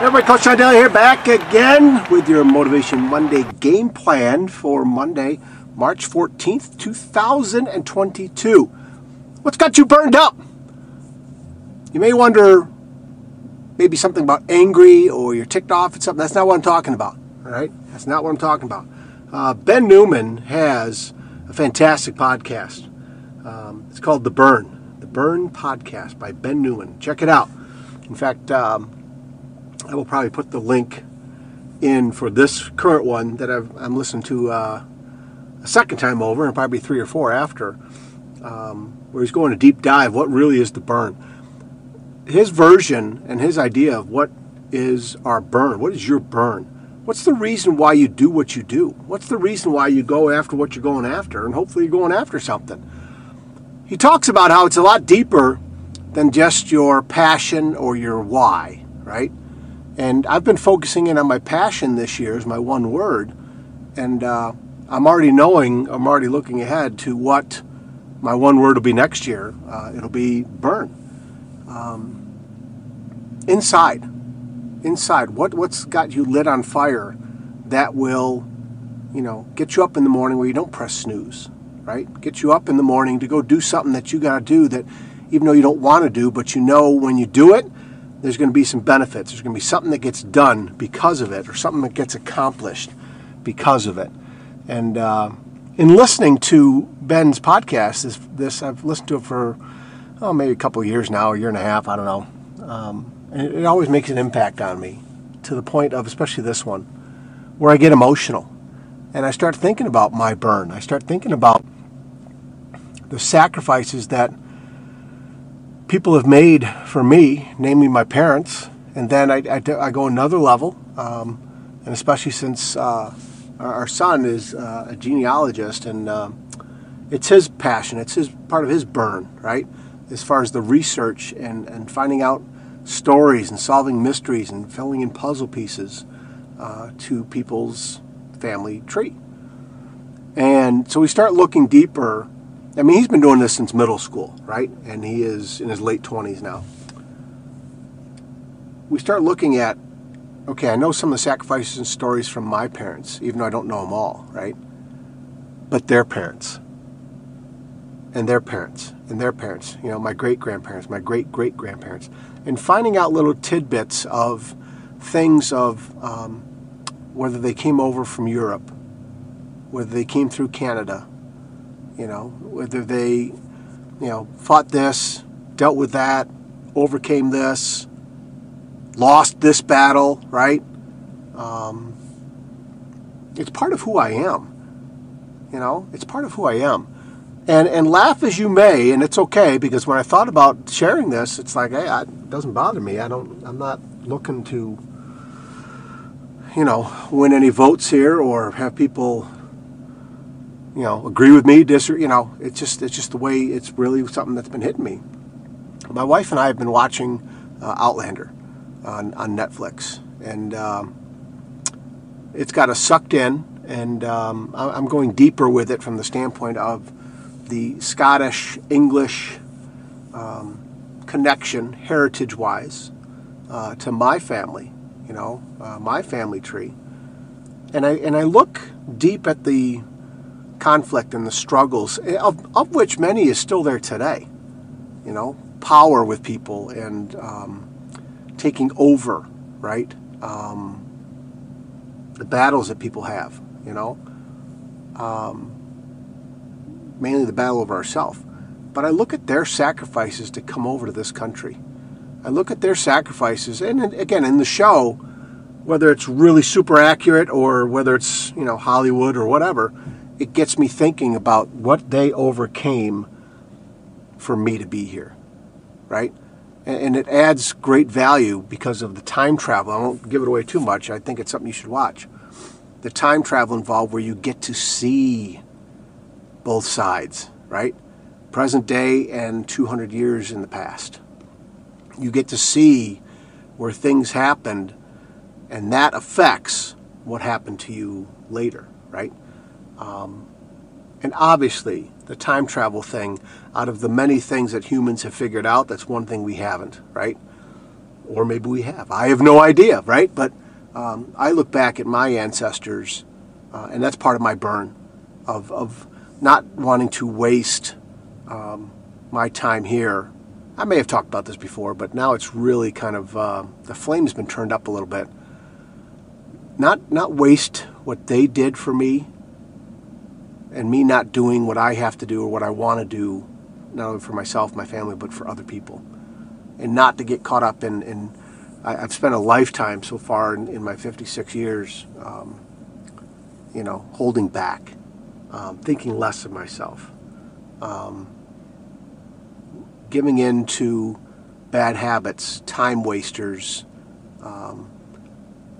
Everybody, Coach Seidel here, back again with your Motivation Monday game plan for Monday, March 14th, 2022. What's got you burned up? You may wonder maybe something about angry or you're ticked off at something. That's not what I'm talking about, all right? That's not what I'm talking about. Uh, ben Newman has a fantastic podcast. Um, it's called The Burn, The Burn Podcast by Ben Newman. Check it out. In fact, um, I will probably put the link in for this current one that I've, I'm listening to uh, a second time over, and probably three or four after, um, where he's going a deep dive. What really is the burn? His version and his idea of what is our burn. What is your burn? What's the reason why you do what you do? What's the reason why you go after what you're going after? And hopefully you're going after something. He talks about how it's a lot deeper than just your passion or your why, right? And I've been focusing in on my passion this year as my one word. And uh, I'm already knowing, I'm already looking ahead to what my one word will be next year. Uh, it'll be burn. Um, inside. Inside. What, what's got you lit on fire that will, you know, get you up in the morning where you don't press snooze, right? Get you up in the morning to go do something that you got to do that even though you don't want to do, but you know when you do it, there's going to be some benefits. There's going to be something that gets done because of it, or something that gets accomplished because of it. And uh, in listening to Ben's podcast, this, this I've listened to it for oh maybe a couple years now, a year and a half, I don't know. Um, and it, it always makes an impact on me to the point of, especially this one, where I get emotional, and I start thinking about my burn. I start thinking about the sacrifices that people have made for me, namely my parents, and then I, I, I go another level, um, and especially since uh, our, son is uh, a genealogist, and uh, it's his passion, it's his part of his burn, right? As far as the research and, and finding out stories and solving mysteries and filling in puzzle pieces uh, to people's family tree. And so we start looking deeper I mean, he's been doing this since middle school, right? And he is in his late 20s now. We start looking at, okay, I know some of the sacrifices and stories from my parents, even though I don't know them all, right? But their parents, and their parents, and their parents, you know, my great grandparents, my great great grandparents, and finding out little tidbits of things of um, whether they came over from Europe, whether they came through Canada, you know, whether they, you know, fought this, dealt with that, overcame this, lost this battle, right? Um, it's part of who I am. You know, it's part of who I am. And, and laugh as you may, and it's okay because when I thought about sharing this, it's like, hey, it doesn't bother me. I don't. I'm not looking to, you know, win any votes here or have people you know, agree with me, disagree. You know, it's just it's just the way it's really something that's been hitting me. My wife and I have been watching uh, Outlander on on Netflix, and um, it's got us sucked in. And um, I'm going deeper with it from the standpoint of the Scottish English um, connection, heritage wise, uh, to my family. You know, uh, my family tree. And I and I look deep at the conflict and the struggles, eh, of, of which many is still there today. You know, power with people and um, taking over, right? Um, the battles that people have, you know, um, mainly the battle over ourselves. But I look at their sacrifices to come over to this country. I look at their sacrifices, and again, in the show, whether it's really super accurate or whether it's you know Hollywood or whatever, it gets me thinking about what they overcame for me to be here, right? And, it adds great value because of the time travel. I won't give it away too much. I think it's something you should watch. The time travel involved where you get to see both sides, right? Present day and 200 years in the past. You get to see where things happened, and that affects what happened to you later, right? Um, and obviously, the time travel thing, out of the many things that humans have figured out, that's one thing we haven't, right? or maybe we have. I have no idea, right? But um, I look back at my ancestors, uh, and that's part of my burn of, of not wanting to waste um, my time here. I may have talked about this before, but now it's really kind of uh, the flame's been turned up a little bit. Not not waste what they did for me, and me not doing what I have to do or what I want to do, not only for myself, my family, but for other people, and not to get caught up in. in I, have spent a lifetime so far in, in my 56 years, um, you know, holding back, um, thinking less of myself. Um, giving in to bad habits, time wasters, um,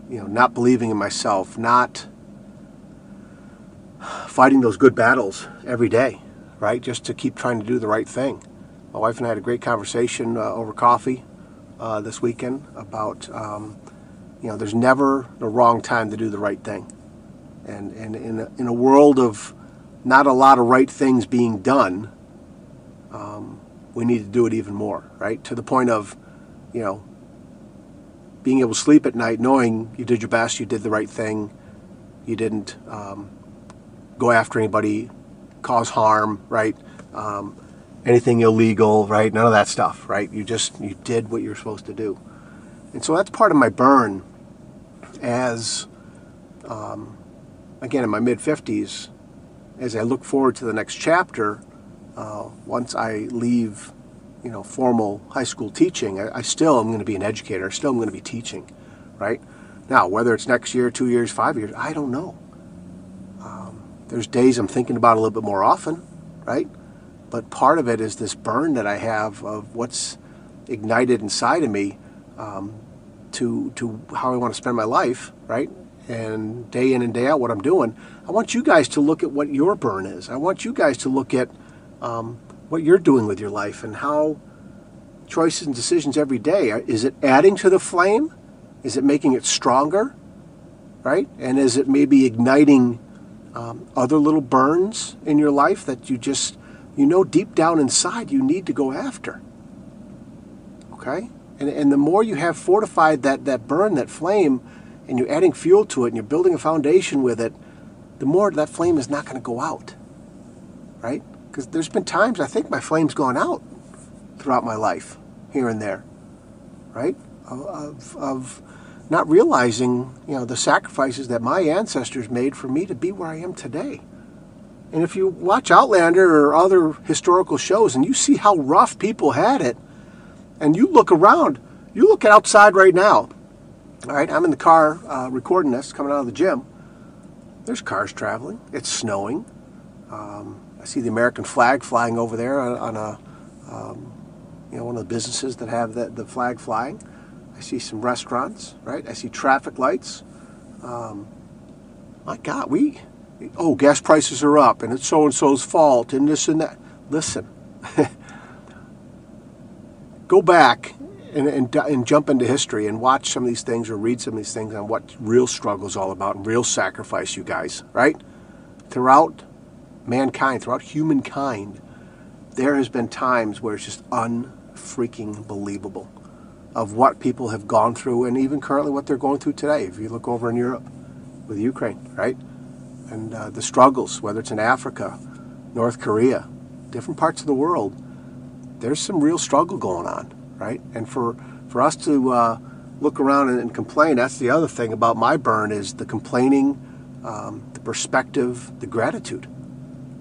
you know, not believing in myself, not fighting those good battles every day, right? Just to keep trying to do the right thing. My wife and I had a great conversation uh, over coffee uh, this weekend about, um, you know, there's never the wrong time to do the right thing. And, and in, a, in a world of not a lot of right things being done, um, we need to do it even more, right? To the point of, you know, being able to sleep at night knowing you did your best, you did the right thing, you didn't um, go after anybody, cause harm, right? Um, anything illegal, right? None of that stuff, right? You just you did what you're supposed to do, and so that's part of my burn. As um, again in my mid 50s, as I look forward to the next chapter, uh, once I leave, you know, formal high school teaching, I, I still am going to be an educator. I still am going to be teaching, right? Now, whether it's next year, two years, five years, I don't know. There's days I'm thinking about a little bit more often, right? But part of it is this burn that I have of what's ignited inside of me um, to to how I want to spend my life, right? And day in and day out, what I'm doing. I want you guys to look at what your burn is. I want you guys to look at um, what you're doing with your life and how choices and decisions every day is it adding to the flame? Is it making it stronger? Right? And is it maybe igniting um, other little burns in your life that you just, you know, deep down inside you need to go after? Okay? And, and the more you have fortified that, that burn, that flame, and you're adding fuel to it and you're building a foundation with it, the more that flame is not going to go out. Right? Because there's been times I think my flame's gone out throughout my life, here and there, right? Of, of not realizing, you know, the sacrifices that my ancestors made for me to be where I am today. And if you watch Outlander or other historical shows and you see how rough people had it, and you look around, you look outside right now. All right, I'm in the car uh, recording this, coming out of the gym. There's cars traveling. It's snowing. Um, I see the American flag flying over there on, on a, um, you know, one of the businesses that have the, the flag flying. I see some restaurants, right? I see traffic lights. Um, my God, we, oh, gas prices are up and it's so and so's fault and this and that. Listen, go back and, and, and, jump into history and watch some of these things or read some of these things on what real struggle is all about and real sacrifice, you guys, right? Throughout mankind, throughout humankind, there has been times where it's just unfreaking believable of what people have gone through and even currently what they're going through today. If you look over in Europe with Ukraine, right? And uh, the struggles, whether it's in Africa, North Korea, different parts of the world, there's some real struggle going on, right? And for, for us to uh, look around and, and, complain, that's the other thing about my burn is the complaining, um, the perspective, the gratitude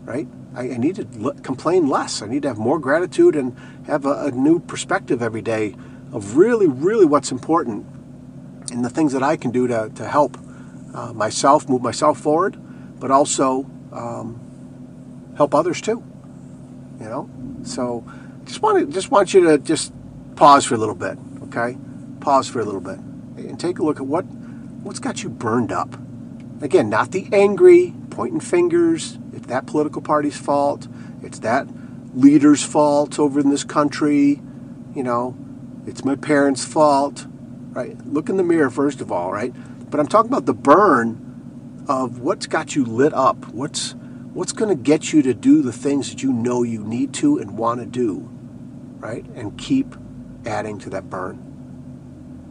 right? I, I need to l- complain less. I need to have more gratitude and have a, a new perspective every day of really, really what's important and the things that I can do to, to help uh, myself move myself forward, but also um, help others too. You know, so just want to just want you to just pause for a little bit, okay? Pause for a little bit and take a look at what what's got you burned up. Again, not the angry, pointing fingers, It's that political party's fault. It's that leader's fault over in this country. You know, it's my parents' fault. Right? Look in the mirror first of all, right? But I'm talking about the burn of what's got you lit up. What's what's going to get you to do the things that you know you need to and want to do, right? And keep adding to that burn.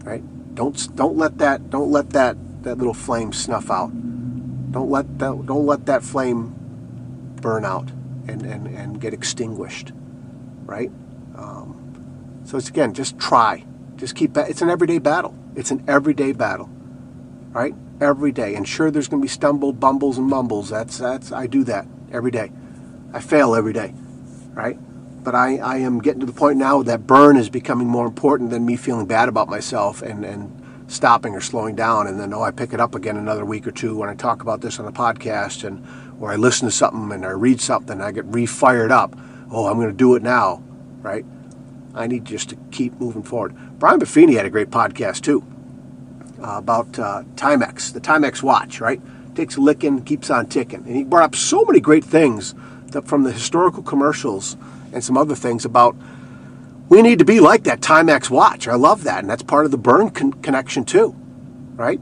right? Don't don't let that don't let that that little flame snuff out. Don't let that don't let that flame burn out and and, and get extinguished, right? Um, so it's again just try, just keep. It's an everyday battle. It's an everyday battle, right? Every day. And sure, there's going to be stumble, bumbles, and mumbles. That's that's I do that every day. I fail every day, right? But I, I am getting to the point now that burn is becoming more important than me feeling bad about myself and, and stopping or slowing down and then oh I pick it up again another week or two when I talk about this on the podcast and or I listen to something and I read something and I get re-fired up. Oh, I'm going to do it now, right? I need just to keep moving forward. Brian Buffini had a great podcast too uh, about uh, Timex, the Timex watch, right? Takes licking, keeps on ticking. And he brought up so many great things from the historical commercials and some other things about we need to be like that Timex watch. I love that, and that's part of the burn con- connection too, right?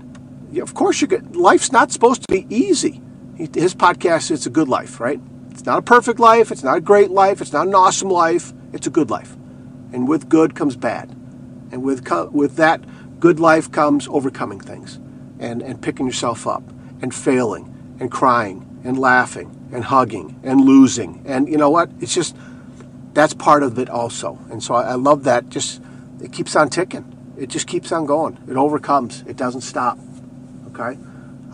Yeah, of course, you get life's not supposed to be easy. His podcast, it's a good life, right? It's not a perfect life. It's not a great life. It's not an awesome life. It's a good life, and with good comes bad, and with co- with that good life comes overcoming things, and and picking yourself up, and failing, and crying, and laughing, and hugging, and losing, and you know what? It's just that's part of it also. And so I, I love that. Just it keeps on ticking. It just keeps on going. It overcomes. It doesn't stop. Okay.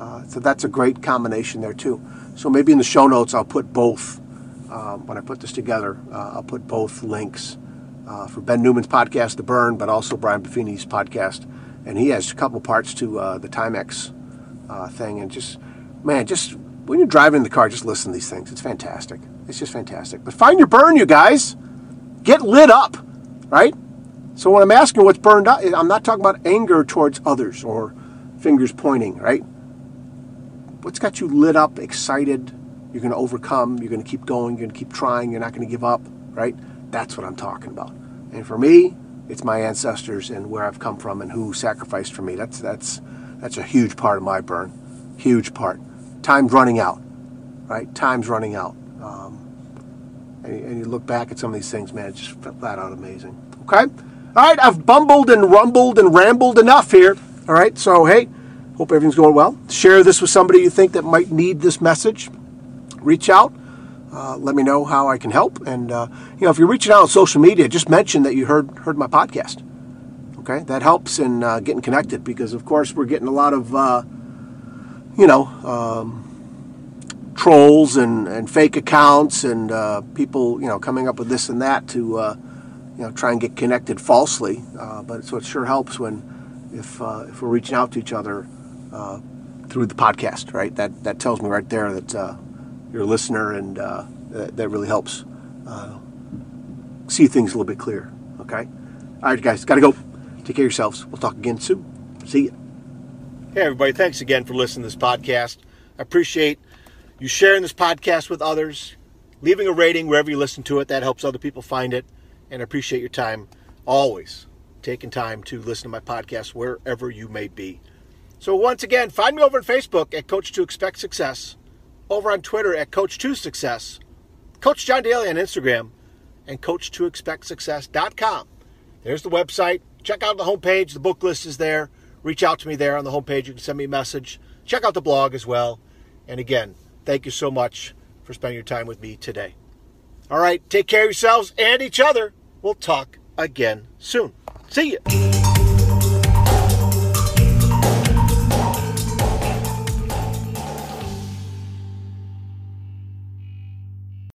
Uh, so that's a great combination there too. So maybe in the show notes I'll put both. Um, when I put this together, uh, I'll put both links uh, for Ben Newman's podcast, The Burn, but also Brian Buffini's podcast, and he has a couple parts to uh, the Timex uh, thing. And just man, just when you're driving in the car, just listen to these things. It's fantastic. It's just fantastic. But find your burn, you guys. Get lit up, right? So when I'm asking what's burned up, I'm not talking about anger towards others or fingers pointing, right? What's got you lit up, excited? You're going to overcome. You're going to keep going. You're going to keep trying. You're not going to give up, right? That's what I'm talking about. And for me, it's my ancestors and where I've come from and who sacrificed for me. That's that's that's a huge part of my burn. Huge part. Time's running out, right? Time's running out. Um, and, and, you look back at some of these things, man, it's just felt flat out amazing. Okay? All right, I've bumbled and rumbled and rambled enough here. All right, so hey, hope everything's going well. Share this with somebody you think that might need this message. Reach out. Uh, let me know how I can help. And uh, you know, if you're reaching out on social media, just mention that you heard heard my podcast. Okay, that helps in uh, getting connected because, of course, we're getting a lot of uh, you know um, trolls and, and fake accounts and uh, people, you know, coming up with this and that to, uh, you know, try and get connected falsely. But so it sure helps when, if if we're reaching out to each other through the podcast, right? That that tells me right there that you're a listener, and uh, that, that, really helps uh, see things a little bit clearer. Okay. All right, guys, got to go. Take care of yourselves. We'll talk again soon. See you. Hey, everybody. Thanks again for listening to this podcast. I appreciate you sharing this podcast with others, leaving a rating wherever you listen to it. That helps other people find it. And I appreciate your time always taking time to listen to my podcast wherever you may be. So once again, find me over on Facebook at Coach to Expect Success, over on Twitter at Coach2Success, Coach John Daly on Instagram, and Coach to Expect Success.com. There's the website. Check out the homepage. The book list is there. Reach out to me there on the homepage. You can send me a message. Check out the blog as well. And again, Thank you so much for spending your time with me today. All right, take care of yourselves and each other. We'll talk again soon. See you.